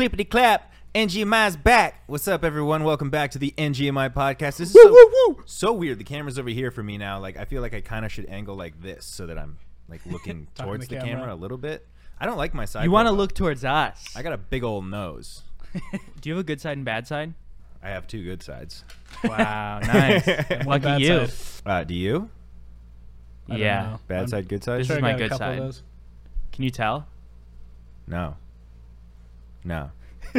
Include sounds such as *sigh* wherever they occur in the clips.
clippity clap. NGMI's back. What's up, everyone? Welcome back to the NGMI podcast. This is Woo, so, woo, woo. so weird. The camera's over here for me now. Like, I feel like I kind of should angle like this so that I'm like *laughs* looking towards to the camera. camera a little bit. I don't like my side. You want to look towards us. I got a big old nose. *laughs* Do you have a good side and bad side? I have two good sides. Wow, nice. *laughs* Lucky bad you. Uh, do you? I don't Yeah. know. Bad I'm side, good side? This sure is I my got a good couple of side. those. Can you tell? No. No. *laughs*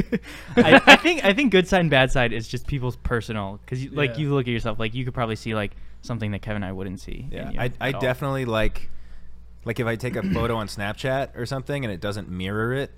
I, I think I think good side and bad side is just people's personal because like Yeah. you look at yourself like you could probably see like something that Kevin and I wouldn't see. Yeah, I, I all. definitely like, like if I take a photo on Snapchat or something and it doesn't mirror it,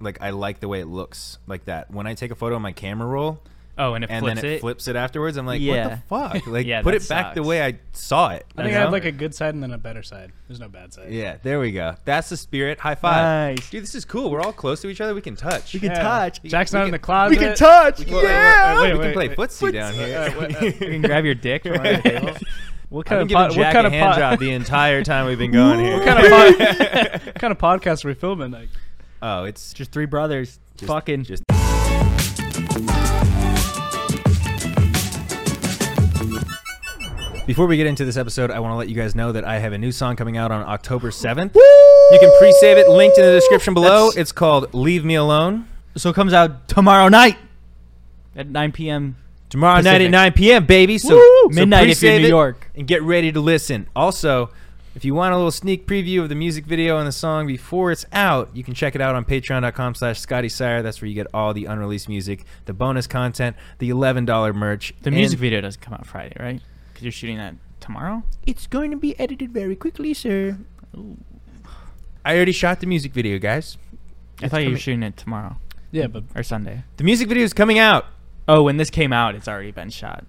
like I like the way it looks like that. When I take a photo on my camera roll Oh, and it and flips then it, it. flips it afterwards, I'm like, Yeah. what the fuck? *laughs* Like, Yeah, put that it back the way I saw it. I think you I have like a good side and then a better side. There's no bad side. Yeah, there we go. That's the spirit. High five. Nice. Dude, this is cool. We're all close to each other. We can touch. We can Yeah. touch. Jack's We not can- in the closet. We can touch. We can, yeah. wait, we wait, can play wait. footsie down here. Uh, wait, uh, *laughs* you can grab your dick from *laughs* under the table. What I've kind been of giving pod, Jack what kind a of hand pod, job the entire time we've been going here. what kind of pod, what kind of podcast are we filming? Like, oh, it's Just three brothers fucking. just Before we get into this episode, I want to let you guys know that I have a new song coming out on October 7th. You can pre-save it, linked in the description below. That's- It's called Leave Me Alone. so it comes out tomorrow night at 9 p.m. Tomorrow night Pacific. at 9 p.m., baby. So, Woo! so Midnight if you're in pre-save New it York. And get ready to listen. Also, if you want a little sneak preview of the music video and the song before it's out, you can check it out on patreon.com slash Scotty Sire. That's where you get all the unreleased music, the bonus content, the $11 merch. The and music video doesn't come out Friday, right? Because you're shooting that tomorrow. It's going to be edited very quickly, sir. Ooh. I already shot the music video, guys. I It's thought you were coming- shooting it tomorrow yeah, but or Sunday. The music video is coming out. Oh, when this came out, it's already been shot.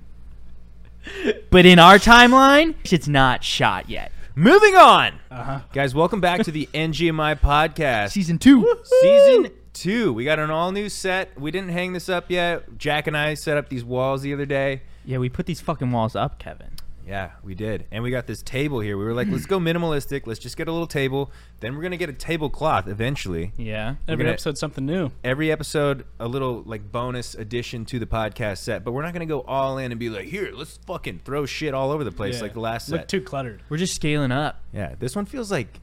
*laughs* But in our timeline, it's not shot yet. Moving on. uh huh. Guys, welcome back to the *laughs* NGMI podcast. Season two. Season two. We got an all new set. We didn't hang this up yet. Jack and I set up these walls the other day. Yeah, we put these fucking walls up, Kevin. Yeah, we did. And we got this table here. We were like, let's go minimalistic. Let's just get a little table. Then we're going to get a tablecloth eventually. Yeah. Every gonna- episode something new. Every episode, a little like bonus addition to the podcast set. But we're not going to go all in and be like, here, let's fucking throw shit all over the place Yeah. like the last Look set. too cluttered. We're just scaling up. yeah, this one feels like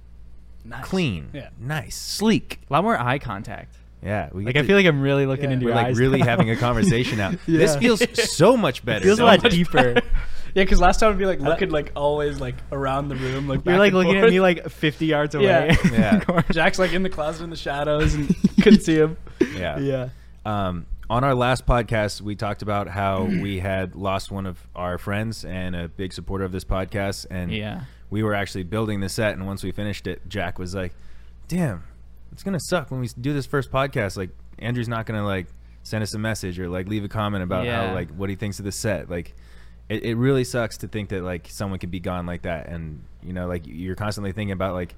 Nice. clean, Yeah. nice, sleek. A lot more eye contact. Yeah, we Like get I to- feel like I'm really looking Yeah. into we're your like eyes. really now. having a *laughs* conversation now. This feels so much *laughs* better. feels a lot much deeper. *laughs* Yeah, because last time I'd be like looking like always like around the room, like You're like and looking at me like 50 yards away. Yeah. Yeah. Jack's like in the closet in the shadows and couldn't see him. Yeah. yeah. Um, on our last podcast, we talked about how *clears throat* we had lost one of our friends and a big supporter of this podcast, and Yeah. we were actually building the set. And once we finished it, Jack was like, "Damn, it's gonna suck when we do this first podcast. Like, Andrew's not gonna like send us a message or like leave a comment about Yeah. how like what he thinks of the set. Like, it, it really sucks to think that like someone could be gone like that, and you know, like you're constantly thinking about like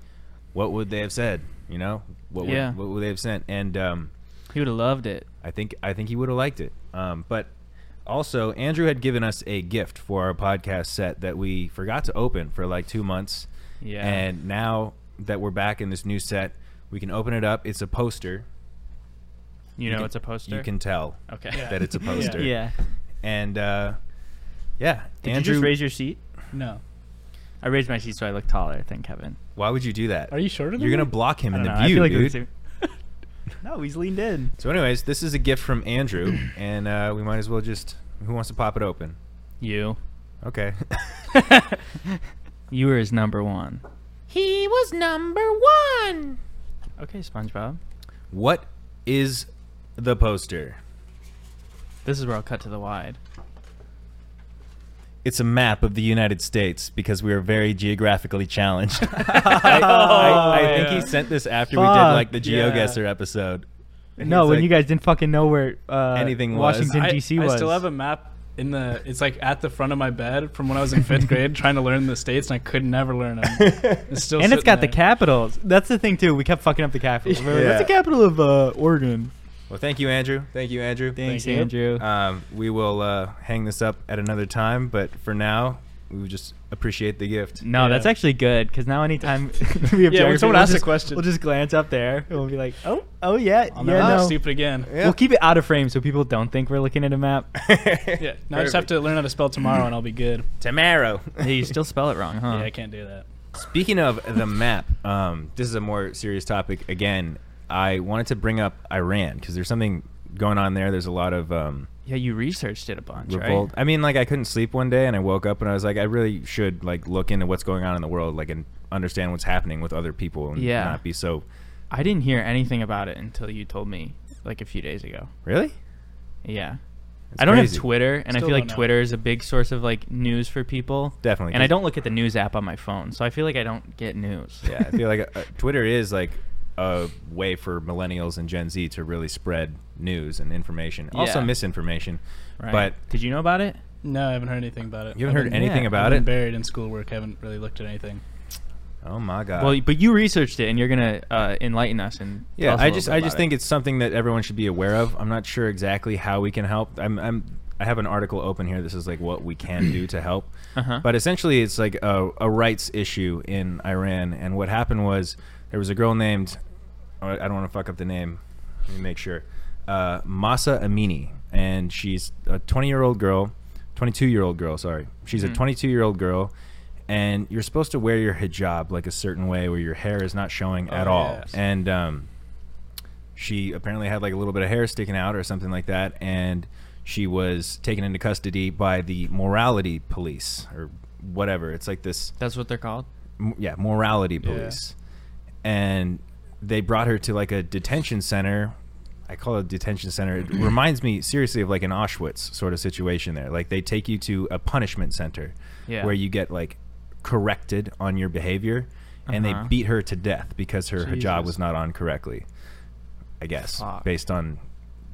what would they have said, you know, what would, Yeah. what would they have sent, and um, He would have loved it. I think I think he would have liked it. Um, but also, Andrew had given us a gift for our podcast set that we forgot to open for like two months, Yeah. and now that we're back in this new set, we can open it up. It's a poster. you know can- it's a poster. You can tell Okay. Yeah. that it's a *laughs* poster. Yeah. And uh, yeah, Did Andrew, you just raise your seat? No. I raised my seat so I look taller than Kevin. why would you do that? Are you shorter than You're gonna me? block him I in don't the know. I view, feel like dude. the *laughs* no, he's leaned in. So, anyways, this is a gift from Andrew, and uh, we might as well just. Who wants to pop it open? You. Okay. *laughs* You were his number one. he was number one. Okay, SpongeBob. What is the poster? This is where I'll cut to the wide. It's a map of the United States because we are very geographically challenged. *laughs* *laughs* I, I- I think he sent this after we did Fuck, like the yeah. GeoGuessr episode. And No, he's when like, you guys didn't fucking know where uh, Anything was. Washington I, D.C. I was. still have a map in the. It's like at the front of my bed from when I was in fifth grade trying to learn the states, and I could never learn them. It's still and it's got the capitals. That's the thing too. We kept fucking up the capitals. *laughs* We Yeah. What's the capital of uh, Oregon? Well, thank you, Andrew. Thank you, Andrew. Thanks, you. Andrew. Um, we will uh, hang this up at another time, but for now, we just appreciate the gift. No, Yeah. that's actually good because now anytime we have Yeah, when someone we'll asks a question- we'll just glance up there and we'll be like, oh, oh yeah, I'll yeah, never no. stupid again. Yeah. We'll keep it out of frame so people don't think we're looking at a map. *laughs* Yeah. Now I just have to learn how to spell tomorrow, and I'll be good. *laughs* Tomorrow. hey, you still spell it wrong, huh? Yeah, I can't do that. Speaking of the map, um, this is a more serious topic. Again, I wanted to bring up Iran because there's something going on there. There's a lot of um, Yeah, you researched it a bunch, revolt. right? I mean, like I couldn't sleep one day, and I woke up and I was like, I really should like look into what's going on in the world, like and understand what's happening with other people, and Yeah. not be so. I didn't hear anything about it until you told me like a few days ago. Really? Yeah. It's I don't crazy. have Twitter, and I Still feel like don't know. Twitter is a big source of like news for people. Definitely. And I 'cause- don't look at the news app on my phone, so I feel like I don't get news. Yeah, I feel like uh, Twitter is like a way for millennials and Gen Z to really spread news and information, also Yeah. misinformation. Right. But did you know about it? No, I haven't heard anything about it. you haven't I've heard been- anything yeah, about I've it? been buried in schoolwork. Haven't really looked at anything. Oh my god. well, but you researched it, and you're gonna uh, enlighten us and Yeah, tell us a I little just bit I about just it. think it's something that everyone should be aware of. I'm not sure exactly how we can help. I'm I'm I have an article open here. This is like what we can do to help. *clears throat* Uh-huh. But essentially, it's like a, a rights issue in Iran. And what happened was there was a girl named I don't want to fuck up the name. Let me make sure. Uh, Mahsa Amini, and she's a 20 year old girl, 22 year old girl. Sorry, she's a Mhm. 22 year old girl. And you're supposed to wear your hijab like a certain way where your hair is not showing at Oh, all. yes. And um, she apparently had like a little bit of hair sticking out or something like that and she was taken into custody by the morality police or whatever it's like this that's what they're called. m- yeah morality Yeah. police and they brought her to like a detention center i call it a detention center it *clears throat* reminds me seriously of like an auschwitz sort of situation there like they take you to a punishment center Yeah. where you get like corrected on your behavior and Uh-huh. they beat her to death because her hijab was not on correctly i guess Fuck. based on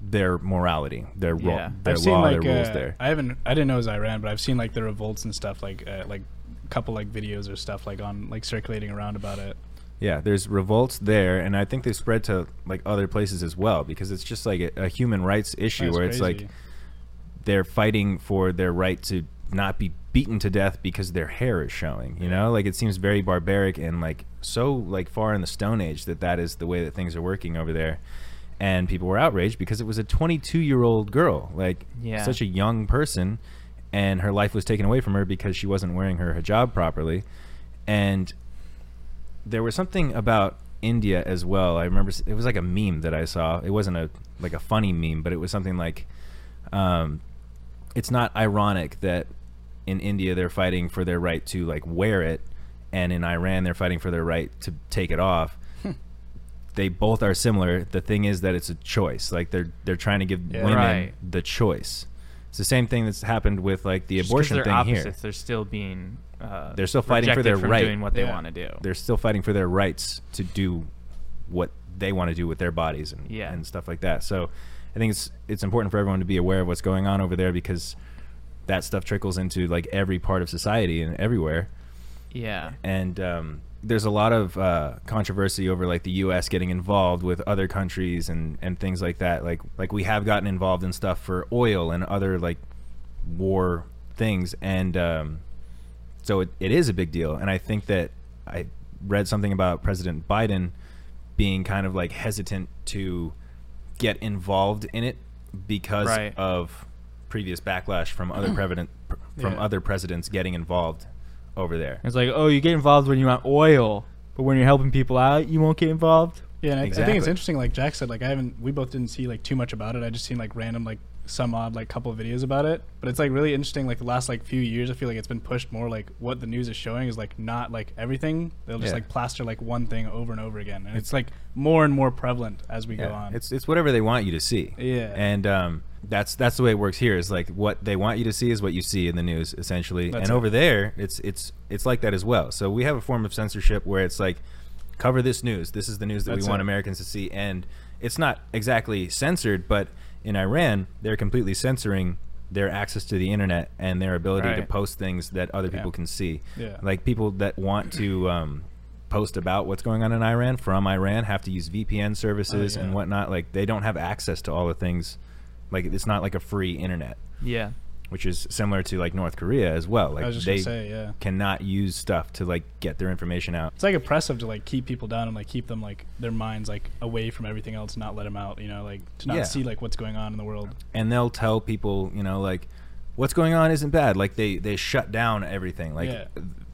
their morality their ro- Yeah. their I've law like their rules uh, there I haven't. I didn't know it was Iran, but I've seen like the revolts and stuff. Like uh, like a couple like videos or stuff like on like circulating around about it. Yeah, there's revolts there, and I think they spread to like other places as well because it's just like a, a human rights issue That's where it's like they're fighting for their right to not be beaten to death because their hair is showing. You know, like it seems very barbaric and like so like far in the Stone Age that that is the way that things are working over there. And people were outraged because it was a 22 year old girl, like Yeah. such a young person, and her life was taken away from her because she wasn't wearing her hijab properly. And there was something about India as well. I remember it was like a meme that I saw. It wasn't a like a funny meme, but it was something like, um, it's not ironic that in India they're fighting for their right to like wear it, and in Iran they're fighting for their right to take it off. They both are similar. The thing is that it's a choice. Like they're they're trying to give Yeah. women Right. the choice. It's the same thing that's happened with like the Just 'cause abortion they're thing here. They're still being. Uh, They're still fighting for their right. doing what they Yeah. want to do. they're still fighting for their rights to do what they want to do with their bodies and, Yeah. and stuff like that. So I think it's it's important for everyone to be aware of what's going on over there because that stuff trickles into like every part of society and everywhere. Yeah. And um, there's a lot of uh, controversy over like the U.S. getting involved with other countries and, and things like that. Like like we have gotten involved in stuff for oil and other like war things, and um, so it, it is a big deal. And I think that I read something about President Biden being kind of like hesitant to get involved in it because Right. of previous backlash from other *clears throat* president from Yeah. other presidents getting involved over there. It's like, oh, you get involved when you want oil, but when you're helping people out, you won't get involved. Yeah, and I, I think it's interesting. Like Jack said, like I haven't. We both didn't see like too much about it. I just seen like random like some odd like couple of videos about it. But it's like really interesting. Like the last like few years, I feel like it's been pushed more. Like what the news is showing is like not like everything. They'll just Yeah. like plaster like one thing over and over again, and it's like more and more prevalent as we go on. It's it's whatever they want you to see. Yeah. And um, that's that's the way it works here. Is like what they want you to see is what you see in the news essentially. That's and it. over there, it's it's it's like that as well. So we have a form of censorship where it's like cover this news. This is the news that That's we want it. Americans to see, and it's not exactly censored, but in Iran, they're completely censoring their access to the internet and their ability to post things that other Yeah. people can see. Yeah. Like people that want to um, post about what's going on in Iran from Iran have to use VPN services Oh, and whatnot. Like they don't have access to all the things. Like it's not like a free internet. Yeah. which is similar to like North Korea as well. Like I was just they say, yeah. cannot use stuff to like get their information out. It's like oppressive to like keep people down and like keep them like their minds like away from everything else, not let them out. You know, like to not Yeah. see like what's going on in the world. and they'll tell people, you know, like what's going on isn't bad. Like they they shut down everything, like Yeah.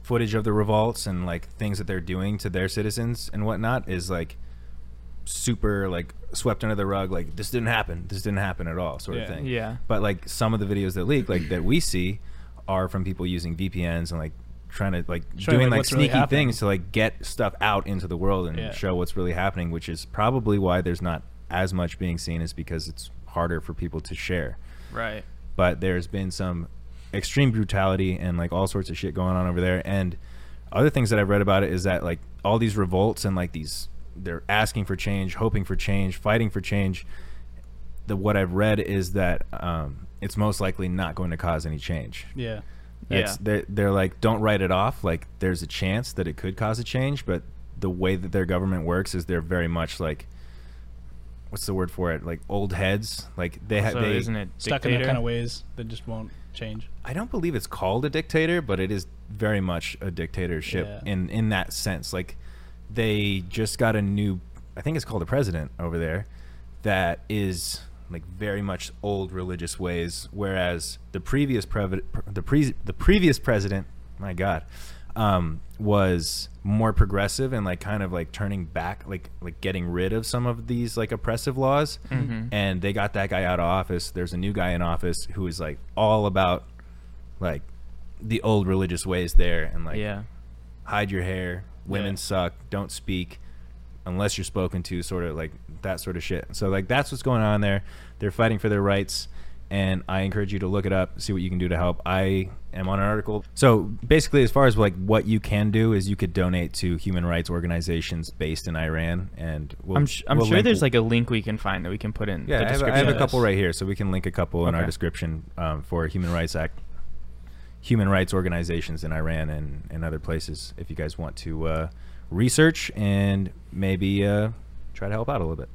footage of the revolts and like things that they're doing to their citizens and whatnot is like super like swept under the rug. Like this didn't happen. This didn't happen at all, sort Yeah. of thing. Yeah. But like some of the videos that leak, like that we see, are from people using VPNs and like trying to like Showing, doing like, like what's really sneaky things to like get stuff out into the world and Yeah. show what's really happening, which is probably why there's not as much being seen is because it's harder for people to share Right. but there's been some extreme brutality and like all sorts of shit going on over there and other things that i've read about it is that like all these revolts and like these they're asking for change hoping for change fighting for change the what i've read is that um, it's most likely not going to cause any change Yeah. It's- Yeah. they're, they're like don't write it off like there's a chance that it could cause a change but the way that their government works is they're very much like what's the word for it like old heads like they have so they isn't it Stuck in dictator? their kind of ways that just won't change. I don't believe it's called a dictator, but it is very much a dictatorship Yeah. in in that sense. Like they just got a new, I think it's called a president over there, that is like very much old religious ways, whereas the previous previ- the pre- the previous president, my God, um, was more progressive and like kind of like turning back, like like getting rid of some of these like oppressive laws Mhm. and they got that guy out of office. There's a new guy in office who is like all about like the old religious ways there and like yeah. hide your hair, women Yeah. suck, don't speak unless you're spoken to, sort of like that sort of shit. So like that's what's going on there. They're fighting for their rights. And I encourage you to look it up, see what you can do to help. I am on an article. So basically, as far as like what you can do is you could donate to human rights organizations based in Iran, and we'll, I'm, sh- I'm we'll sure link- there's like a link we can find that we can put in yeah, the I have, I have a couple right here, so we can link a couple in our description um, for human rights act, human rights organizations in Iran and, and other places. If you guys want to uh, research and maybe uh, try to help out a little bit.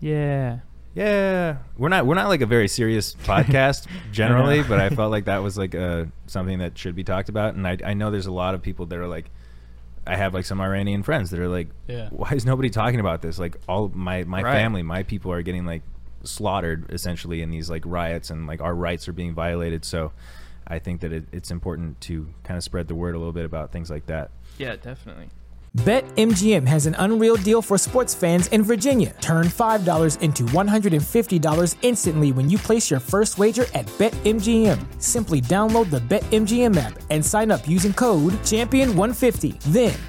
Yeah. Yeah, we're not we're not like a very serious *laughs* podcast generally, know. but I felt like that *laughs* was like uh, something that should be talked about, and I I know there's a lot of people that are like. I have like some Iranian friends that are like, Yeah. why is nobody talking about this? Like all my my Right. family, my people are getting like slaughtered essentially in these like riots, and like our rights are being violated. So, I think that it, it's important to kind of spread the word a little bit about things like that. Yeah, definitely. BetMGM has an unreal deal for sports fans in Virginia. Turn $5 into $150 instantly when you place your first wager at BetMGM. Simply download the BetMGM app and sign up using code Champion150. Then,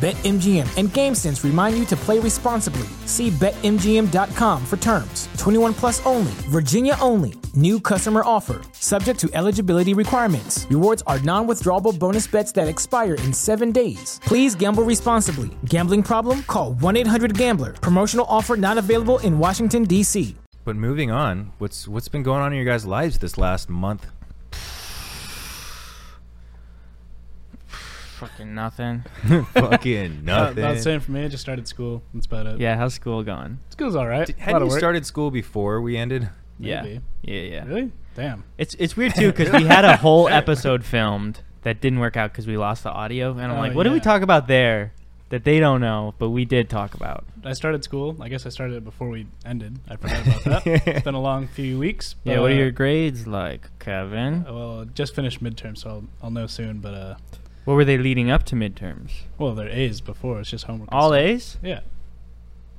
BetMGM and GameSense remind you to play responsibly. See BetMGM.com for terms. 21 plus only, Virginia only. New customer offer. Subject to eligibility requirements. Rewards are non withdrawable bonus bets that expire in seven days. Please gamble responsibly. Gambling problem? Call 1 800 Gambler. Promotional offer not available in Washington, D.C. But moving on, what's what's been going on in your guys' lives this last month? Fucking nothing. *laughs* Fucking *laughs* nothing. About the same for me. I just started school. That's about it. Yeah, how's school going? School's all right. A Hadn't you work. started school before we ended? Maybe. Yeah. Yeah, yeah. Really? Damn. It's it's weird too because we had a whole episode filmed that didn't work out because we lost the audio, and I'm Oh, like, what did we yeah. talk about there that they don't know, but we did talk about? I started school. I guess I started it before we ended. I forgot about that. it's been a long few weeks. *laughs* Yeah, what are but, your grades like, Kevin? uh, Well, just finished midterm, so I'll, I'll know soon. But uh, What were they leading up to midterms? well, they're A's before. It's just homework. All stuff. A's? Yeah.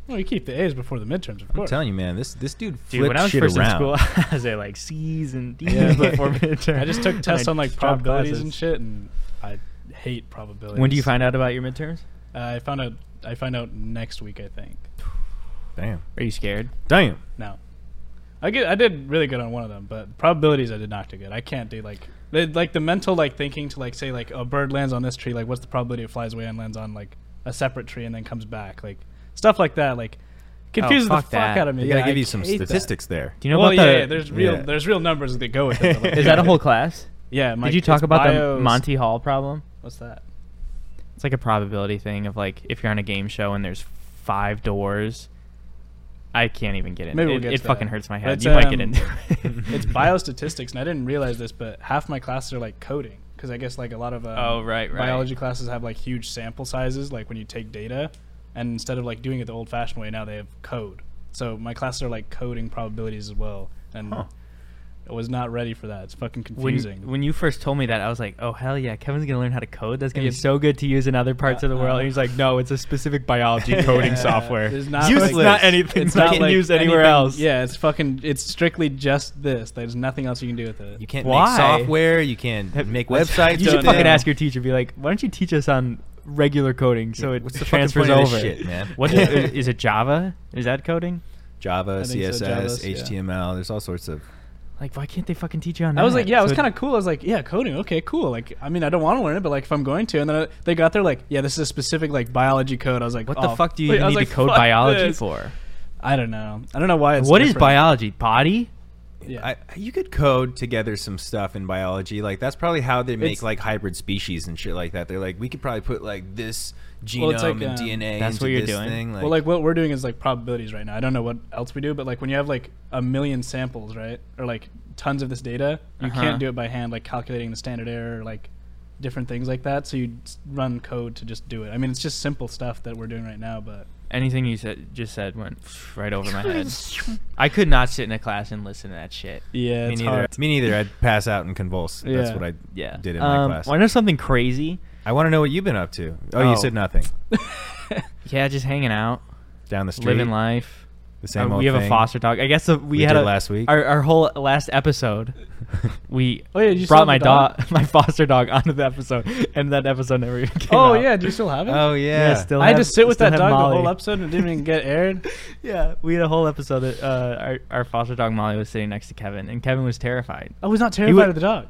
Well, you keep the A's before the midterms, of course. I'm course. telling you, man, this this dude flipped Dude, when I was shit first around. in school, *laughs* I was at like C's and D's Yeah. before *laughs* midterm. I just took And tests I on like just dropped probabilities classes. and shit, and I hate probabilities. When do you find out about your midterms? Uh, I found out. I find out next week. I think. Damn, Are you scared? damn. No. I get I did really good on one of them, but probabilities I did not do good. I can't do like the, like the mental like thinking to like say like a bird lands on this tree, like what's the probability it flies away and lands on like a separate tree and then comes back, like stuff like that, like confuses the fuck fuck that. out of me. They gotta Yeah, give I you some hate that. statistics there. Do you know well, about yeah, the? yeah, there's real Yeah. there's real numbers that go with it. like, is that a whole class? Yeah. my- Did you talk about bios- the Monty Hall problem? What's that? It's like a probability thing of like if you're on a game show and there's five doors. I can't even get into Maybe it. we'll get it fucking that. hurts my head. it's, You might get um, into it. *laughs* it's *laughs* biostatistics, and I didn't realize this, but half my classes are like coding because I guess like a lot of um, Oh, right, right. biology classes have like huge sample sizes, like when you take data, and instead of like doing it the old-fashioned way, now they have code. So my classes are like coding probabilities as well, and Huh. I was not ready for that. It's fucking confusing. when you first told me that, I was like, "Oh hell yeah, Kevin's gonna learn how to code. That's gonna be so good to use in other parts of the world." Uh-uh. And he's like, "No, it's a specific biology *laughs* coding Yeah, software. There's not Useless. like- not anything it's that not can like use anywhere anything- else. Yeah, it's fucking. It's strictly just this. There's nothing else you can do with it. You can't Why? make software. You can't make websites. You should fucking know. ask your teacher. Be like, "Why don't you teach us on regular coding so it What's the transfers over?" shit, man? *laughs* What is, is it? Java? Is that coding? Java, I think so, CSS, Java's, yeah. HTML. There's all sorts of. Like, why can't they fucking teach you on that? I was like, yeah, it was kind of cool. I was like, yeah, coding, okay, cool. Like, I mean, I don't want to learn it, but like, if I'm going to, and then I, they got there, like, yeah, this is a specific like biology code. I was like, What oh, the fuck do you wait, even I was need like, to code biology this. for? I don't know. I don't know why it's. What is different. biology? Body? Yeah. I, you could code together some stuff in biology. Like that's probably how they make It's- like hybrid species and shit like that. They're like, we could probably put like this genome Well, like, and um, DNA. That's into what you're this doing? Thing. Like, well, like what we're doing is like probabilities right now. I don't know what else we do, but like when you have like a million samples, right, or like tons of this data, you Uh-huh. can't do it by hand, like calculating the standard error, like different things like that. So you s- run code to just do it. I mean, it's just simple stuff that we're doing right now, but Anything you said just said went right over my *laughs* head. *laughs* I could not sit in a class and listen to that shit. yeah, me it's neither. hard. Me neither. I'd pass out and convulse. That's Yeah. what I Yeah. did in my um, class. Want to know something crazy? I want to know what you've been up to. Oh, Oh. you said nothing. *laughs* Yeah, just hanging out, Down the street, living life. The same Uh, old we have thing a foster dog. I guess the, we, we had did a, last week. Our, our whole last episode, *laughs* we Oh, yeah, you brought my dog? dog, *laughs* my foster dog, onto the episode, and that episode never *laughs* even came Oh out. yeah, do you still have it? oh yeah. Yeah, still I had to sit with that dog Molly. the whole episode and it didn't even get aired. Yeah, we had a whole episode that uh, our, our foster dog Molly was sitting next to Kevin, and Kevin was terrified. I was not would- terrified of the dog.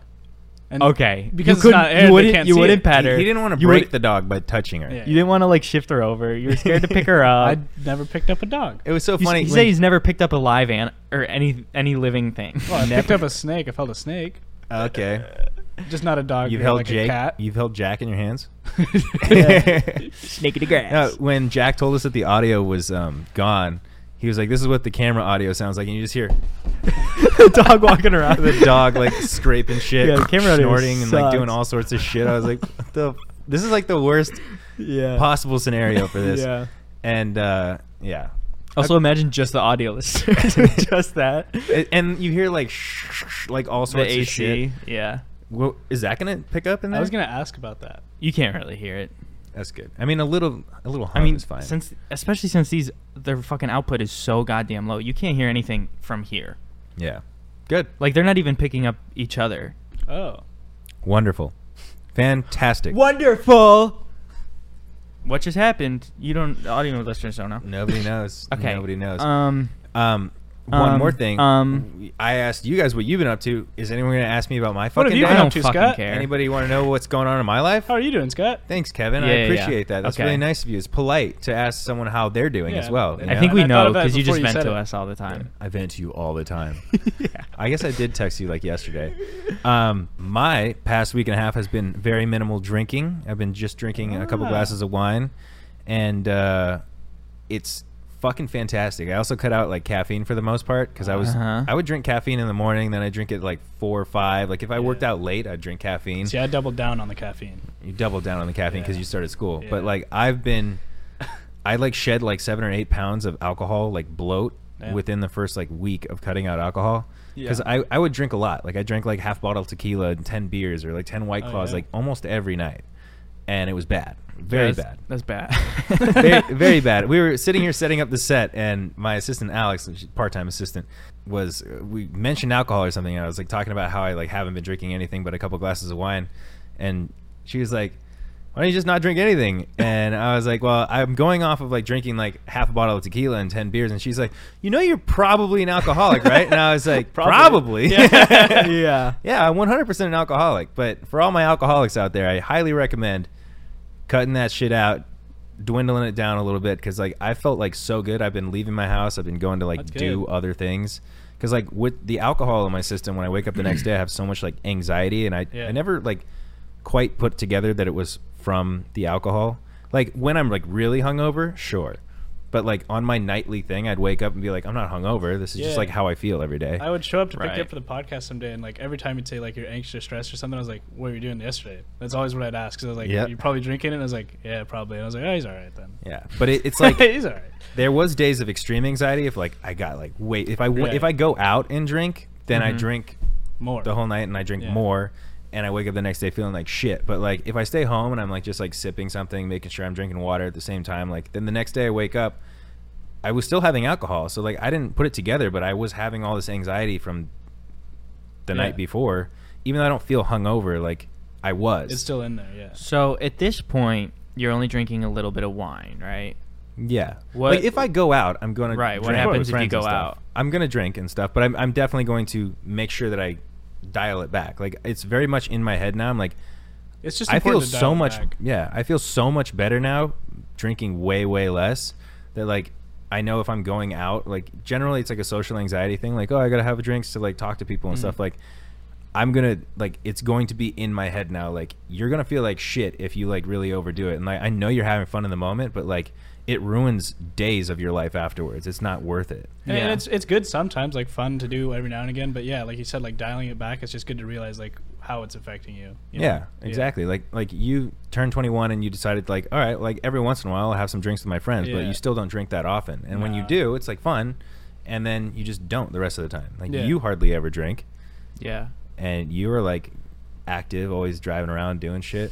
And Okay, because you it's couldn't- not you wouldn't, can't you see wouldn't pet her. he didn't want to break would- the dog by touching her. Yeah. You didn't want to like shift her over. You were scared to pick her *laughs* up. I never picked up a dog. It was so You, funny. you when- say he's never picked up a live ant or any any living thing. Well, I *laughs* Never. picked up a snake. I felt a snake. okay. Just not a dog. You've held like Jake. a cat. You've held Jack in your hands. *laughs* Snake in the grass. No, when Jack told us that the audio was um, gone, he was like, "This is what the camera audio sounds like," and you just hear the *laughs* dog walking around. the dog like scraping shit, Yeah, the camera audio snorting, and like doing all sorts of shit. I was like, what "The this is like the worst *laughs* yeah. possible scenario for this." Yeah. And uh, yeah, Also, imagine just the audio listeners. *laughs* just that. And you hear like shh, shh, shh, like all The sorts of shit. Yeah. Well, is that gonna pick up in there? I was gonna ask about that. You can't really hear it. That's good. I mean, a little, a little I hum mean, is fine. since especially since these their fucking output is so goddamn low, you can't hear anything from here. yeah, good, Like they're not even picking up each other. Oh, wonderful, fantastic. Wonderful. What just happened? You don't. The audio listeners don't know. Nobody knows. *laughs* Okay. Nobody knows. Um. Um, one Um, more thing. um, I asked you guys what you've been up to. Is anyone going to ask me about my fucking What fucking have you day? I been don't up to, fucking Scott? care. Anybody want to know what's going on in my life? how are you doing, Scott? Thanks, Kevin. Yeah, I yeah, appreciate yeah. that. That's Okay. really nice of you. It's polite to ask someone how they're doing Yeah, as well. I you I know? think we And I thought know of that because you before just you vent said to it. us all the time. I vent to you all the time. *laughs* yeah. I guess I did text you like yesterday. Um, my past week and a half has been very minimal drinking. I've been just drinking a couple Ah. glasses of wine, and uh, it's fucking fantastic. I also cut out like caffeine for the most part because I was Uh-huh. I would drink caffeine in the morning, then I drink it like four or five. Like if I worked Yeah. out late, I'd drink caffeine. See, I doubled down on the caffeine. You doubled down on the caffeine because Yeah. you started school. Yeah. But like I've been, I like shed like seven or eight pounds of alcohol, like bloat, Yeah. within the first like week of cutting out alcohol. Because Yeah. I, I would drink a lot. Like I drank like half bottle of tequila and ten beers or like ten white Oh, claws yeah. like almost every night, and it was bad, very That's- bad. That's bad. *laughs* very, *laughs* very bad. We were sitting here setting up the set, and my assistant Alex, part-time assistant, was uh, we mentioned alcohol or something. And I was like talking about how I like haven't been drinking anything but a couple glasses of wine, and she was like, why don't you just not drink anything? *laughs* And I was like, well, I'm going off of like drinking like half a bottle of tequila and 10 beers. And she's like, you know, you're probably an alcoholic, right? And I was like, probably. Yeah. yeah. yeah, I'm 100% an alcoholic. But for all my alcoholics out there, I highly recommend cutting that shit out, dwindling it down a little bit. Cause like I felt like so good. I've been leaving my house. I've been going to like That's do good. other things. Cause like with the alcohol in my system, when I wake up the next day, I have so much like anxiety and I, Yeah. I never like quite put together that it was from the alcohol. Like when I'm like really hungover, sure. But like on my nightly thing, I'd wake up and be like, I'm not hungover. This is just like how I feel every day. I would show up to pick you Right. up for the podcast someday, and like every time you'd say like you're anxious or stressed or something, I was like, "What were you doing yesterday?" That's always what I'd ask. Cause I was like, Yep. "You're probably drinking?" And I was like, "Yeah, probably." And I was like, "Oh, he's all right then." yeah. But it, it's *laughs* like he's all right. there was days of extreme anxiety if like I got like wait if I w- Yeah. if I go out and drink then I Mhm. drink More the whole night and I drink Yeah. more and I wake up the next day feeling like shit but like if I stay home and I'm like just like sipping something making sure I'm drinking water at the same time like then the next day I wake up I was still having alcohol so like I didn't put it together but I was having all this anxiety from the Yeah. night before even though I don't feel hungover like I was It's still in there. Yeah. So at this point, you're only drinking a little bit of wine, right? Yeah. What- like if I go out, I'm gonna Right, what drink happens if you and go stuff. out? I'm gonna drink and stuff, but I'm I'm definitely going to make sure that I dial it back. Like it's very much in my head now. I'm like It's just. I feel so much. back. Yeah, I feel so much better now, drinking way way less. That like I know if I'm going out, like generally it's like a social anxiety thing. Like oh, I gotta have a drinks to like talk to people and Mhm. stuff. Like I'm gonna like it's going to be in my head now. Like you're gonna feel like shit if you like really overdo it. And like I know you're having fun in the moment, but like it ruins days of your life afterwards. It's not worth it. And Yeah. it's it's good sometimes, like fun to do every now and again. But yeah, like you said, like dialing it back, it's just good to realize like how it's affecting you. you know? Yeah, exactly. Like like you turned 21 and you decided like all right, like every once in a while I'll have some drinks with my friends, but you still don't drink that often. And when you do, it's like fun, and then you just don't the rest of the time. Like Yeah. you hardly ever drink, Yeah. and you are like active, always driving around doing shit.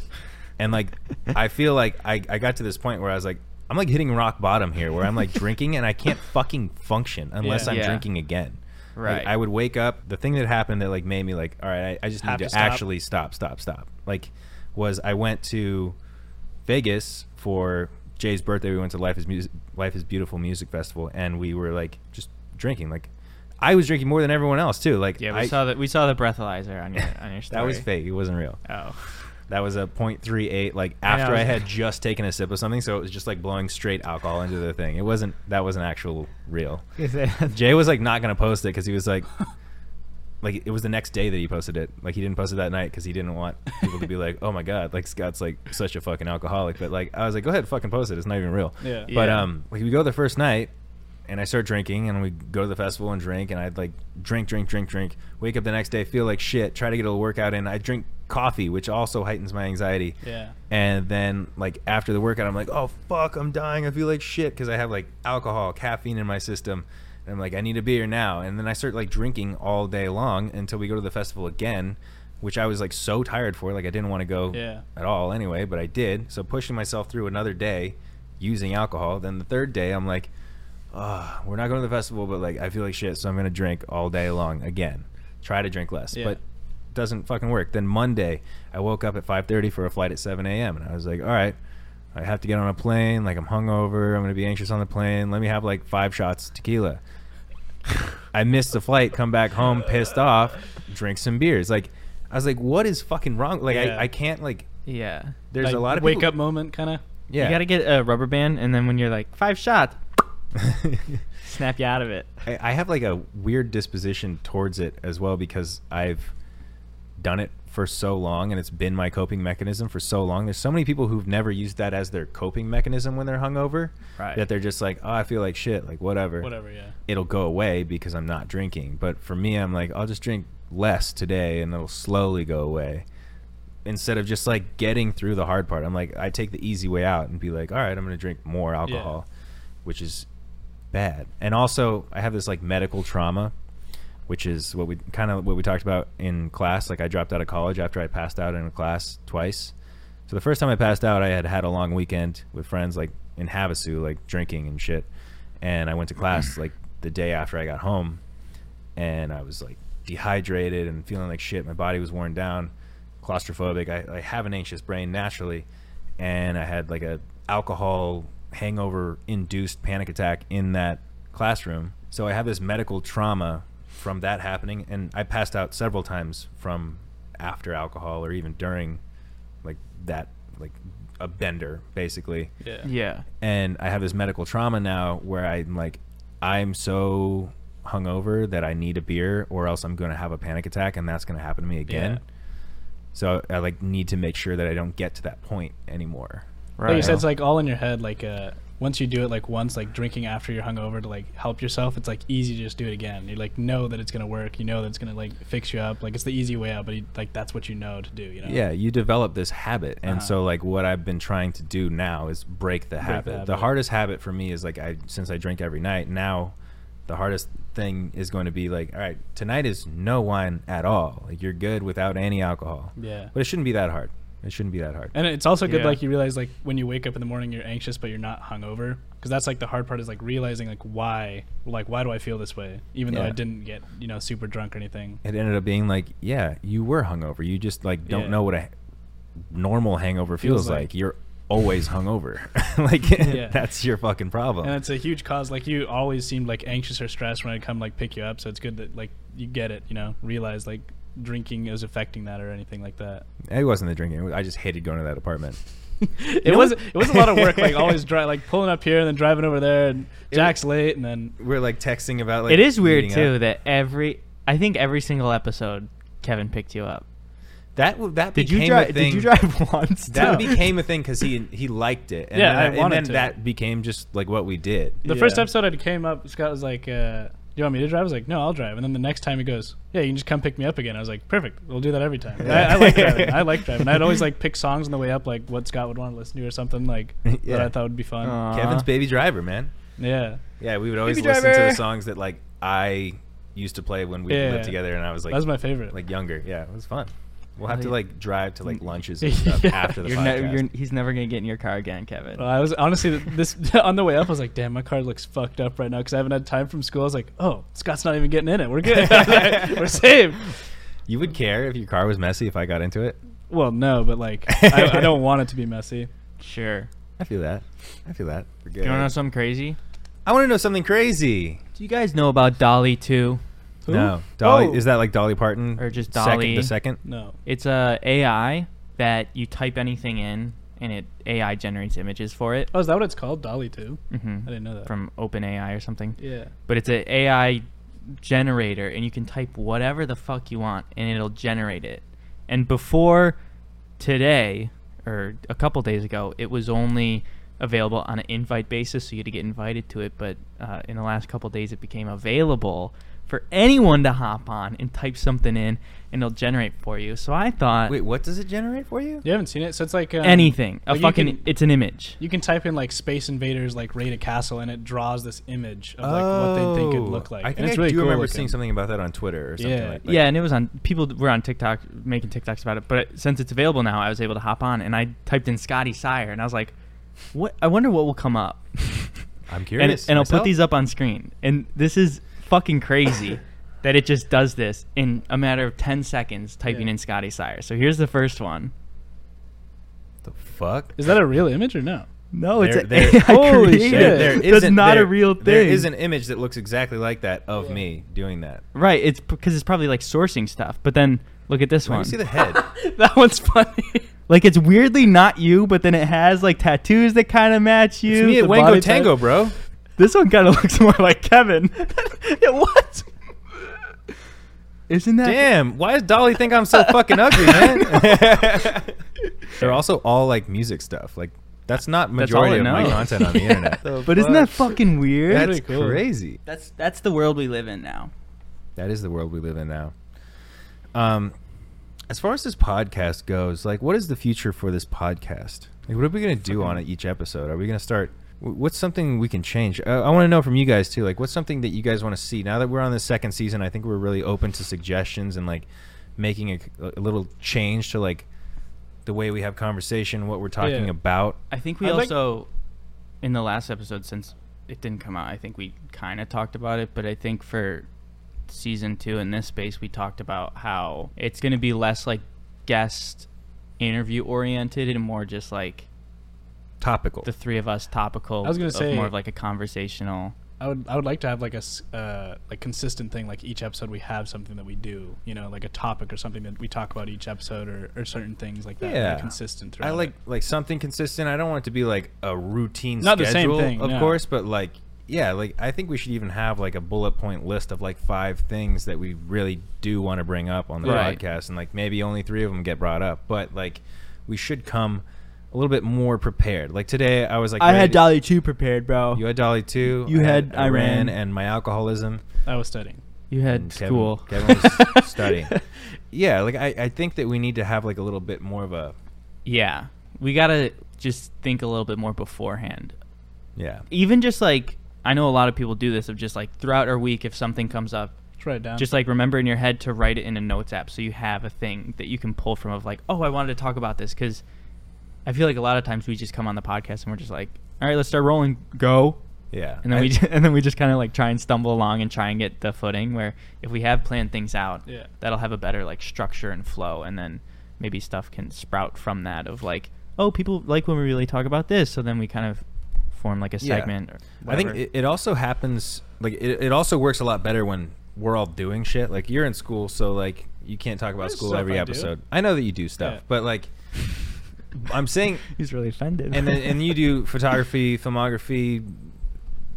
And like *laughs* I feel like I I got to this point where I was like I'm like hitting rock bottom here, where I'm like *laughs* drinking and I can't fucking function unless Yeah. I'm Yeah. drinking again. Like, Right. I would wake up. The thing that happened that like made me like, all right, I, I just need Have to, to stop. actually stop, stop, stop. Like, was I went to Vegas for Jay's birthday. We went to Life is Music, Life is Beautiful music festival, and we were like just drinking. Like, I was drinking more than everyone else too. Like, Yeah, we I, saw that. We saw the breathalyzer on your on your story. *laughs* that was fake. It wasn't real. Oh. *laughs* That was a .38. Like after I, had just taken a sip of something, so it was just like blowing straight alcohol into the thing. It wasn't. That wasn't actual real. *laughs* Jay was like not gonna post it because he was like, like it was the next day that he posted it. Like he didn't post it that night because he didn't want people to be like, oh my god, like Scott's like such a fucking alcoholic. But like I was like, go ahead, fucking post it. It's not even real. Yeah. But Yeah. um, like we go the first night, and I start drinking, and we go to the festival and drink, and I'd like drink, drink, drink, drink. Wake up the next day, feel like shit. Try to get a workout in. I drink coffee, which also heightens my anxiety. Yeah. And then like after the workout, I'm like, oh fuck, I'm dying. I feel like shit because I have like alcohol, caffeine in my system. And I'm like, I need a beer now. And then I start like drinking all day long until we go to the festival again, which I was like so tired for. Like I didn't want to go Yeah. at all anyway, but I did. So pushing myself through another day using alcohol. Then the third day, I'm like, oh, we're not going to the festival, but like I feel like shit, so I'm gonna drink all day long again. Try to drink less, Yeah. but doesn't fucking work. Then Monday, I woke up at 5:30 for a flight at 7 a.m. and I was like, all right, I have to get on a plane. Like I'm hungover. I'm gonna be anxious on the plane. Let me have like five shots tequila. I missed the flight. Come back home pissed off. Drink some beers. Like I was like, what is fucking wrong? Like Yeah. I, I can't like. Yeah. There's Like, a lot of wake people- up moment kind of. Yeah. You gotta get a rubber band, and then when you're like five shots, snap you out of it. I, I have like a weird disposition towards it as well because I've done it for so long and it's been my coping mechanism for so long. There's so many people who've never used that as their coping mechanism when they're hungover. Right. That they're just like, oh, I feel like shit, like whatever. Whatever. Yeah. It'll go away because I'm not drinking. But for me, I'm like, I'll just drink less today and it'll slowly go away. Instead of just like getting through the hard part, I'm like, I take the easy way out and be like, all right, I'm gonna drink more alcohol, which is bad. And also, I have this like medical trauma, which is what we kind of what we talked about in class. Like I dropped out of college after I passed out in a class twice. So the first time I passed out, I had had a long weekend with friends, like in Havasu, like drinking and shit. And I went to class like the day after I got home, and I was like dehydrated and feeling like shit. My body was worn down, claustrophobic. I, I have an anxious brain naturally, and I had like a alcohol hangover induced panic attack in that classroom. So I have this medical trauma from that happening, and I passed out several times from after alcohol or even during like that like a bender basically Yeah. Yeah. and I have this medical trauma now where I'm like, I'm so hungover that I need a beer or else I'm going to have a panic attack and that's going to happen to me again. Yeah. So I like need to make sure that I don't get to that point anymore. Like you said, it's like all in your head. Like uh, once you do it like once, like drinking after you're hungover to like help yourself, it's like easy to just do it again. You like know that it's gonna work. You know that it's gonna like fix you up. Like it's the easy way out, but you, like that's what you know to do. You know. Yeah, you develop this habit. And Uh-huh. so like what I've been trying to do now is break the the habit. The habit. hardest habit for me is like I since I drink every night, now the hardest thing is going to be like, all right, tonight is no wine at all. Like you're good without any alcohol. Yeah. But it shouldn't be that hard. It shouldn't be that hard. And it's also good, Yeah. like you realize, like when you wake up in the morning, you're anxious, but you're not hungover, because that's like the hard part is like realizing like why, like why do I feel this way, even though I didn't get you know super drunk or anything. it ended up being like, yeah, you were hungover. You just like don't Yeah. know what a normal hangover feels, Feels like. like. You're always *laughs* hungover. *laughs* like *laughs* Yeah. that's your fucking problem. And it's a huge cause. Like you always seemed like anxious or stressed when I come like pick you up, so it's good that like you get it. You know, realize like drinking is affecting that or anything like that. it wasn't the drinking. I just hated going to that apartment. *laughs* it was it was a lot of work. Like *laughs* always dri like pulling up here and then driving over there, and It- Jack's late, and then We're like texting about like it is weird too up. that every I think every single episode Kevin picked you up. that that Did you became drive? a thing. Did you drive *laughs* once? That too? became a thing because he he liked it. And Yeah, then, I and wanted then to. that became just like what we did. the Yeah. first episode I came up, Scott was like, uh, "You want me to drive?" I was like, "No, I'll drive." And then the next time he goes, "Yeah, you can just come pick me up again." I was like, "Perfect, we'll do that every time." I, I like driving. I like driving. I'd always like pick songs on the way up, like what Scott would want to listen to or something like *laughs* that Yeah. I thought would be fun. Aw. Kevin's baby driver, man. yeah, Yeah, we would always Baby listen to the songs that like I used to play when we Yeah. lived together, and I was like, that was my favorite. like younger. Yeah, it was fun. We'll have Hell to yeah. like drive to like *laughs* lunches and stuff Yeah. after the You're podcast. ne- you're, he's never gonna get in your car again, Kevin. Well, I was honestly this *laughs* on the way up. I was like, "Damn, my car looks fucked up right now" because I haven't had time from school. I was like, "Oh, Scott's not even getting in it. We're good. *laughs* We're saved." you would care if your car was messy if I got into it. Well, no, but like, I, I don't want it to be messy. Sure. I feel that. I feel that. We're Do you want to know something crazy? I want to know something crazy. Do you guys know about DALL-E 2? Who? No, Dolly Oh. is that like Dolly Parton Or just Dolly. Second, Dolly? the second. No. It's a AI that you type anything in and it AI generates images for it. Oh, is that what it's called? DALL-E 2. hmm I didn't know that. From OpenAI or something. yeah. But it's an AI generator and you can type whatever the fuck you want and it'll generate it. And before today or a couple days ago, it was only available on an invite basis, so you had to get invited to it. But uh, in the last couple days, it became available for anyone to hop on and type something in, and it'll generate for you. So I thought Wait, what does it generate for you? You haven't seen it, so it's like um, anything, a like fucking, can- it's an image. You can type in like Space Invaders like raid a castle, and it draws this image of like what they think it'd look like. Oh, I and think it's I really do cool remember looking. seeing something about that on Twitter or something Yeah. like that. yeah, and it was on. People were on TikTok making TikToks about it. But since it's available now, I was able to hop on, and I typed in Scotty Sire, and I was like, "What? I wonder what will come up." I'm *laughs* curious. and I'll put these up on screen. And this is fucking crazy *laughs* that it just does this in a matter of ten seconds, typing Yeah. in Scotty Sire. So here's the first one. The fuck? Is that a real image or no? No, it's There- *laughs* an there- AI Holy shit. There That's isn't- not there- a real thing. There is an image that looks exactly like that of Yeah. me doing that. right. It's because it's probably like sourcing stuff. But then look at this Let one. me see the head. *laughs* that one's funny. Like it's weirdly not you, but then it has like tattoos that kind of match you. it's me at the Wango Tango, type. bro. This one kind of looks *laughs* more like Kevin. *laughs* yeah, what? Isn't that? Damn, why does DALL-E think I'm so fucking ugly, *laughs* man? They're also all like music stuff. Like that's not majority it of my content on the internet. But isn't that fucking weird? That's Pretty cool. crazy. that's that's the world we live in now. That is the world we live in now. Um, as far as this podcast goes, like, what is the future for this podcast? Like, what are we gonna do on it each episode? Are we gonna start? Wh- What's something we can change? Uh, I want to know from you guys too. Like, what's something that you guys want to see now that we're on the second season? I think we're really open to suggestions and like making a, a little change to like the way we have conversation, what we're talking Yeah. about. I think we I'd like- also, in the last episode, since it didn't come out, I think we kind of talked about it. But I think for season two in this space, we talked about how it's going to be less like guest interview oriented and more just like topical. the three of us topical. I was gonna say- more of like a conversational. I would I would like to have like a uh, like consistent thing like each episode we have something that we do you know like a topic or something that we talk about each episode or, or certain things like that Yeah. like, consistent I like it. like something consistent. I don't want it to be like a routine Not the same schedule, thing, of no. course, but like yeah, like I think we should even have like a bullet point list of like five things that we really do want to bring up on the Right. podcast, and like maybe only three of them get brought up, but like we should come a little bit more prepared. Like today, I was like, I ready had DALL-E 2 prepared, bro. You had DALL-E 2. You I had Iran. and my alcoholism. I was studying You had and Kevin- school. Kevin was *laughs* studying. Yeah, like I, I think that we need to have like a little bit more of a Yeah, we gotta just think a little bit more beforehand. yeah. Even just like I know a lot of people do this of just like throughout our week if something comes up, just write it down just like remember in your head to write it in a notes app so you have a thing that you can pull from of like oh I wanted to talk about this because I feel like a lot of times we just come on the podcast and we're just like all right let's start rolling go Yeah. and then I- we ju- *laughs* and then we just kind of like try and stumble along and try and get the footing where if we have planned things out Yeah. that'll have a better like structure and flow and then maybe stuff can sprout from that of like oh people like when we really talk about this so then we kind of form like a Yeah. segment or I think it, it also happens like it, it also works a lot better when we're all doing shit. Like you're in school, so like you can't talk about There's school every I do. episode. I know that you do stuff, Yeah. but like I'm saying, *laughs* he's really offended and then and you do *laughs* photography, filmography,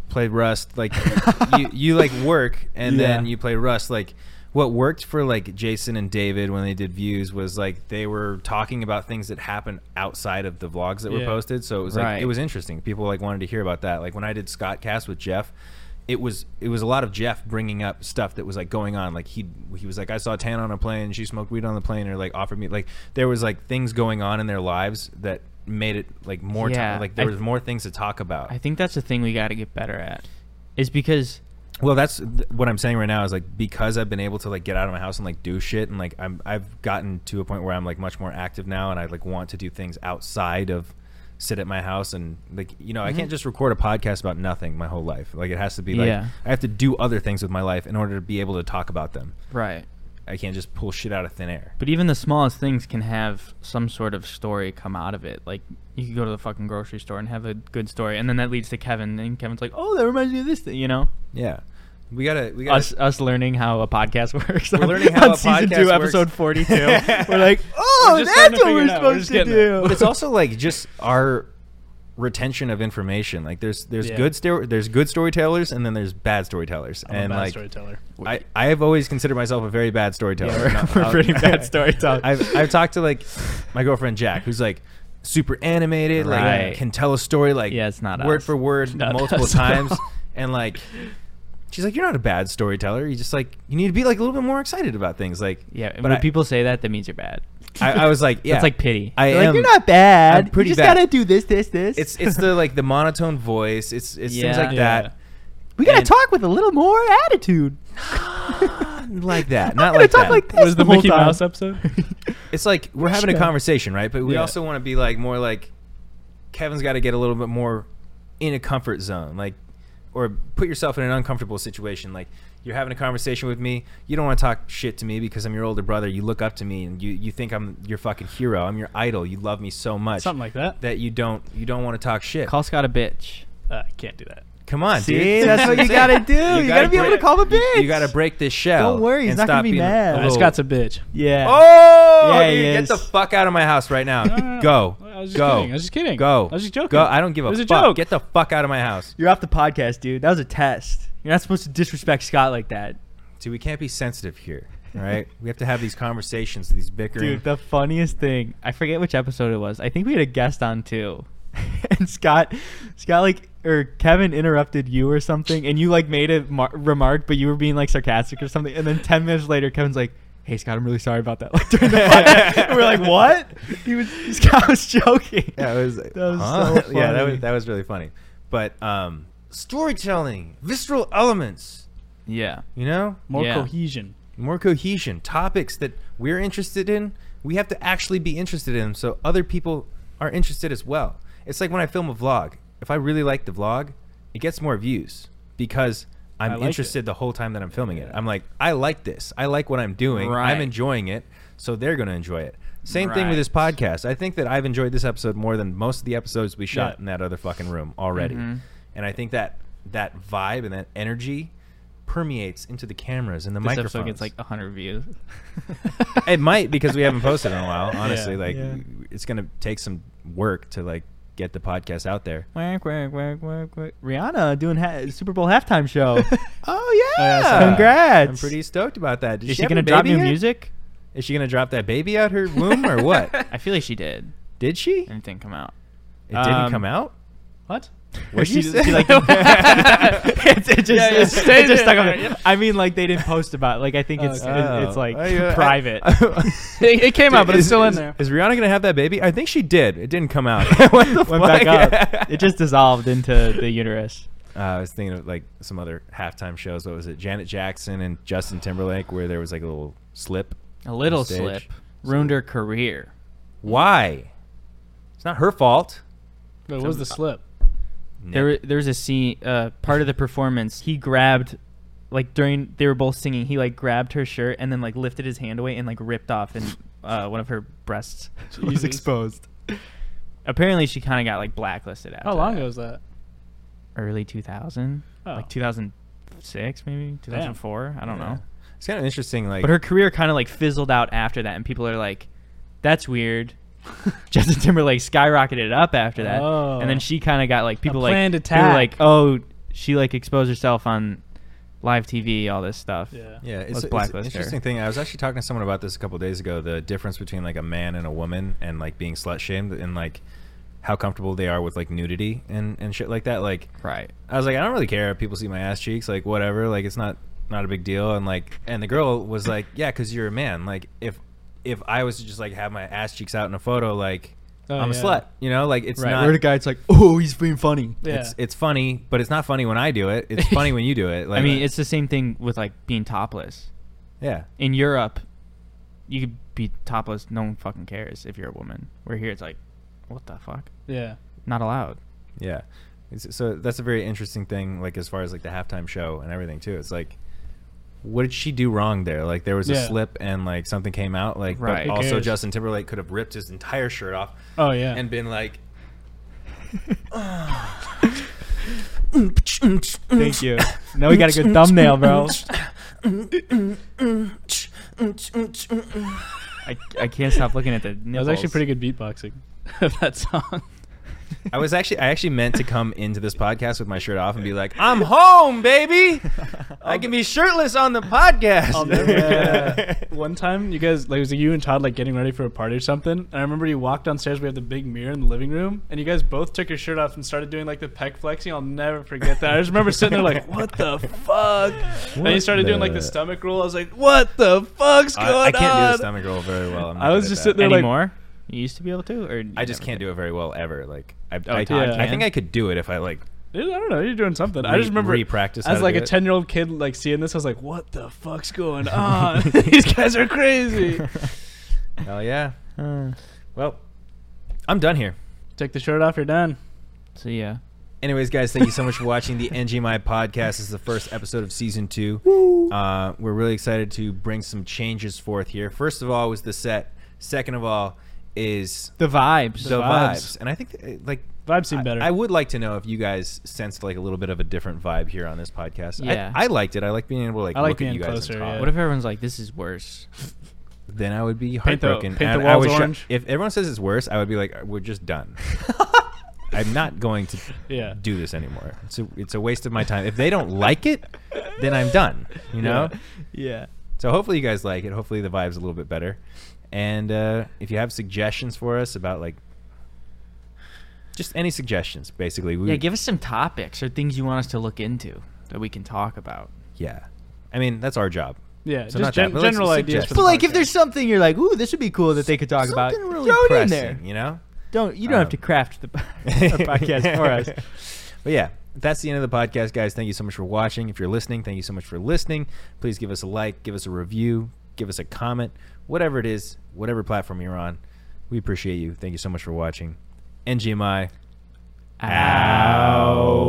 play Rust. Like *laughs* you you like work, and then you play Rust. Like what worked for like Jason and David when they did views was like they were talking about things that happened outside of the vlogs that were posted. So it was like Right. it was interesting. People like wanted to hear about that. Like when I did Scott Cast with Jeff, it was it was a lot of Jeff bringing up stuff that was like going on. Like he he was like I saw Tan on a plane, she smoked weed on the plane, or like offered me like there was like things going on in their lives that made it like more Yeah, like there I- was more things to talk about. I think that's the thing we got to get better at is because Well, that's th- what I'm saying right now is like because I've been able to like get out of my house and like do shit and like I'm I've gotten to a point where I'm like much more active now and I like want to do things outside of sit at my house and like you know I can't mm-hmm. just record a podcast about nothing my whole life. Like it has to be like Yeah. I have to do other things with my life in order to be able to talk about them. right I can't just pull shit out of thin air. But even the smallest things can have some sort of story come out of it. Like you could go to the fucking grocery store and have a good story, and then that leads to Kevin, and Kevin's like, "Oh, that reminds me of this thing," you know. Yeah. We gotta we gotta Us us learning how a podcast *laughs* works. We're learning how on a season podcast two, works. episode forty-two. *laughs* we're like, "Oh, just starting that's what we're figure it out. We're supposed to do." there. but it's also like just our retention of information. Like there's there's Yeah. good sto- there's good storytellers and then there's bad storytellers. I'm and a bad like storyteller I I have always considered myself a very bad storyteller. Yeah, we're- *laughs* we're I'll- pretty bad storytellers. I've I've talked to like my girlfriend Jack, who's like super animated, Right. like can tell a story like Yeah, it's not word us. for word Not multiple us. times, and like. She's like, you're not a bad storyteller. You just like you need to be like a little bit more excited about things. Like, yeah, but when I, people say that, that means you're bad. I, I was like, *laughs* yeah, That's like pity. I am. like, you're not bad. I'm pretty you just bad." gotta do this, this, this. It's it's the like the monotone voice. It's it's things Yeah. like Yeah. that. we gotta and- talk with a little more attitude. *laughs* like that, I'm not like talk that. like this what is the whole Mickey time. Mouse episode *laughs* It's like we're having a conversation, right? But we Yeah. also want to be like more like Kevin's got to get a little bit more in a comfort zone, like or put yourself in an uncomfortable situation. Like you're having a conversation with me, you don't want to talk shit to me because I'm your older brother. You look up to me and you you think I'm your fucking hero. I'm your idol. You love me so much something like that that you don't you don't want to talk shit. Call Scott a bitch. uh, I can't do that Come on, See, dude. that's what you *laughs* gotta do. You gotta be able to call him a you- You, gotta break this shell. Don't worry, he's and not gonna be mad. uh, little- Scott's a bitch Yeah. Oh, Yeah, dude, get the fuck out of my house right now. No, no, no. Go. I was just Go. kidding. I was just kidding. Go. I was just joking. Go. I don't give a It was a fuck. joke. Get the fuck out of my house. You're off the podcast, dude. That was a test. You're not supposed to disrespect Scott like that. See, we can't be sensitive here. All right, we have to have these conversations, these bickering. Dude, the funniest thing, I forget which episode it was. I think we had a guest on too. *laughs* and Scott, Scott, like, or Kevin interrupted you or something, and you like made a mar- remark, but you were being like sarcastic or something. And then ten minutes later, Kevin's like, "Hey, Scott, I'm really sorry about that." *laughs* Like during the podcast, we're like, "What?" He was *laughs* Scott was joking. yeah, it was. That was huh? so *laughs* Yeah, that was that was really funny. But um, storytelling, visceral elements. Yeah, You know, More Yeah. cohesion. more cohesion, topics that we're interested in. We have to actually be interested in, so other people are interested as well. It's like when I film a vlog. If I really like the vlog, it gets more views because I'm like interested it. the whole time that I'm filming it. I'm like, I like this. I like what I'm doing. Right. I'm enjoying it, so they're gonna enjoy it. Same thing with this podcast. I think that I've enjoyed this episode more than most of the episodes we shot Yeah. in that other fucking room already. Mhm. And I think that that vibe and that energy permeates into the cameras and the This microphones. episode gets like 100 views. it might because we haven't posted in a while. *laughs* Honestly, Yeah. like Yeah. it's gonna take some work to like get the podcast out there. Quack, quack, quack, quack, quack. Rihanna doing ha- Super Bowl halftime show. *laughs* Oh yeah, I saw that. Congrats. I'm pretty stoked about that. Did Is she she have gonna drop baby new yet? music? Is she gonna drop that baby out her womb or what? *laughs* I feel like she did. Did she? It didn't come out. It didn't Um, come out. What? What'd you She- say? she, like, *laughs* *laughs* it, it just, Yeah, it it just stuck on there, it. yeah. I mean, like they didn't post about. it. Like I think it's Okay. it- it's like Oh, I- I- private. *laughs* It, it came out, but it's Is- still in is- there. Is Rihanna gonna have that baby? I think she did. It didn't come out. what the Went back up. It just dissolved into the uterus. Uh, I was thinking of like some other halftime shows. What was it? Janet Jackson and Justin Timberlake, where there was like a little slip. A little slip ruined her career. Why? It's not her fault. But what was the slip? There, there was a scene, uh, part of the performance. He grabbed, like during they were both singing, he like grabbed her shirt and then like lifted his hand away and like ripped off, and uh, one of her breasts *laughs* was exposed. Apparently, she kind of got like blacklisted after. How long that. ago was that? Early 2000, Oh. like 2006, maybe 2004. I don't Yeah. know. It's kind of interesting. Like, But her career kind of like fizzled out after that, and people are like, "That's weird." *laughs* Justin Timberlake skyrocketed up after that, and then Oh. she kind of got like people like planned people attack. like, "Oh, she like exposed herself on live TV, all this stuff." Yeah. yeah, it's, Let's it's an interesting thing. I was actually talking to someone about this a couple days ago. The difference between like a man and a woman, and like being slut shamed, and like how comfortable they are with like nudity and and shit like that. Like, right. I was like, I don't really care if people see my ass cheeks, like whatever, like it's not not a big deal. And like, and the girl was like, yeah, because you're a man. Like if if I was to just like have my ass cheeks out in a photo, like Oh, I'm a slut, you know, like it's right. not. Where the guy's like, "Oh, he's being funny." Yeah. It's it's funny, but it's not funny when I do it. It's *laughs* funny when you do it. Like, I mean, it's the same thing with like being topless. yeah, In Europe, you could be topless, no one fucking cares if you're a woman. Where here, it's like, what the fuck? Yeah. Not allowed. yeah. It's, so that's a very interesting thing, like as far as like the halftime show and everything too. It's like. What did she do wrong there? Like there was a Yeah. slip and like something came out. Like, Right. but also? Justin Timberlake could have ripped his entire shirt off Oh yeah. and been like, Thank you. Now we got a good thumbnail, bro. I, I can't stop looking at the nipples. that was actually pretty good beatboxing *laughs* of that song. I was actually I actually meant to come into this podcast with my shirt off and be like, I'm home, baby. I can be shirtless on the podcast. I'll never forget. One time, you guys like it was you and Todd like getting ready for a party or something. And I remember you walked downstairs. We had the big mirror in the living room, and you guys both took your shirt off and started doing like the pec flexing. I'll never forget that. I just remember sitting there like, "What the fuck?" and you started doing like the the- stomach roll. I was like, "What the fuck's going I, I can't do the stomach roll very well. I'm not I was just sitting there like, anymore. You used to be able to, or I just can't do it very well ever. Like I, Oh, I, Todd I think? I could do it if I like I don't know. You're doing something. I just remember re-practice how as to like do a it. ten year old kid, like seeing this. I was like, "What the fuck's going on? *laughs* These guys are crazy." *laughs* Hell yeah. Well, I'm done here. Take the shirt off. You're done. so yeah. Anyways, guys, thank you so much for watching the NGMI podcast. This is the first episode of season two. Uh, we're really excited to bring some changes forth here. First of all, was the set. Second of all, is The vibes. the vibes. vibes. And I think uh, like Vibes seem better. I, would like to know if you guys sensed like a little bit of a different vibe here on this podcast. I- Yeah. I, liked it. I like being able to like I like look at you guys closer, and talk. yeah. What if everyone's like, "This is worse"? *laughs* then I would be Paint the- heartbroken. paint the and I walls would shut- orange. if everyone says it's worse, I would be like, we're just done. *laughs* I'm not going to Yeah. do this anymore. It's a, it's a waste of my time. If they don't like it, then I'm done. You *laughs* know. Yeah. So hopefully you guys like it. Hopefully the vibe's a little bit better. And uh, if you have suggestions for us about like just any suggestions, basically, we Yeah. Give us some topics or things you want us to look into that we can talk about. yeah. I mean that's our job. Yeah, So just not that, gen- but let's general ideas. suggest- For But the like, if podcast. there's something you're like, "Ooh, this would be cool that they could talk about," Something really throw it in pressing, there. you know. Don't you don't have to Um, craft the our *laughs* podcast for us. *laughs* But yeah, that's the end of the podcast, guys. Thank you so much for watching. If you're listening, thank you so much for listening. Please give us a like, give us a review, give us a comment, whatever it is, whatever platform you're on. We appreciate you. Thank you so much for watching. NGMI. Out.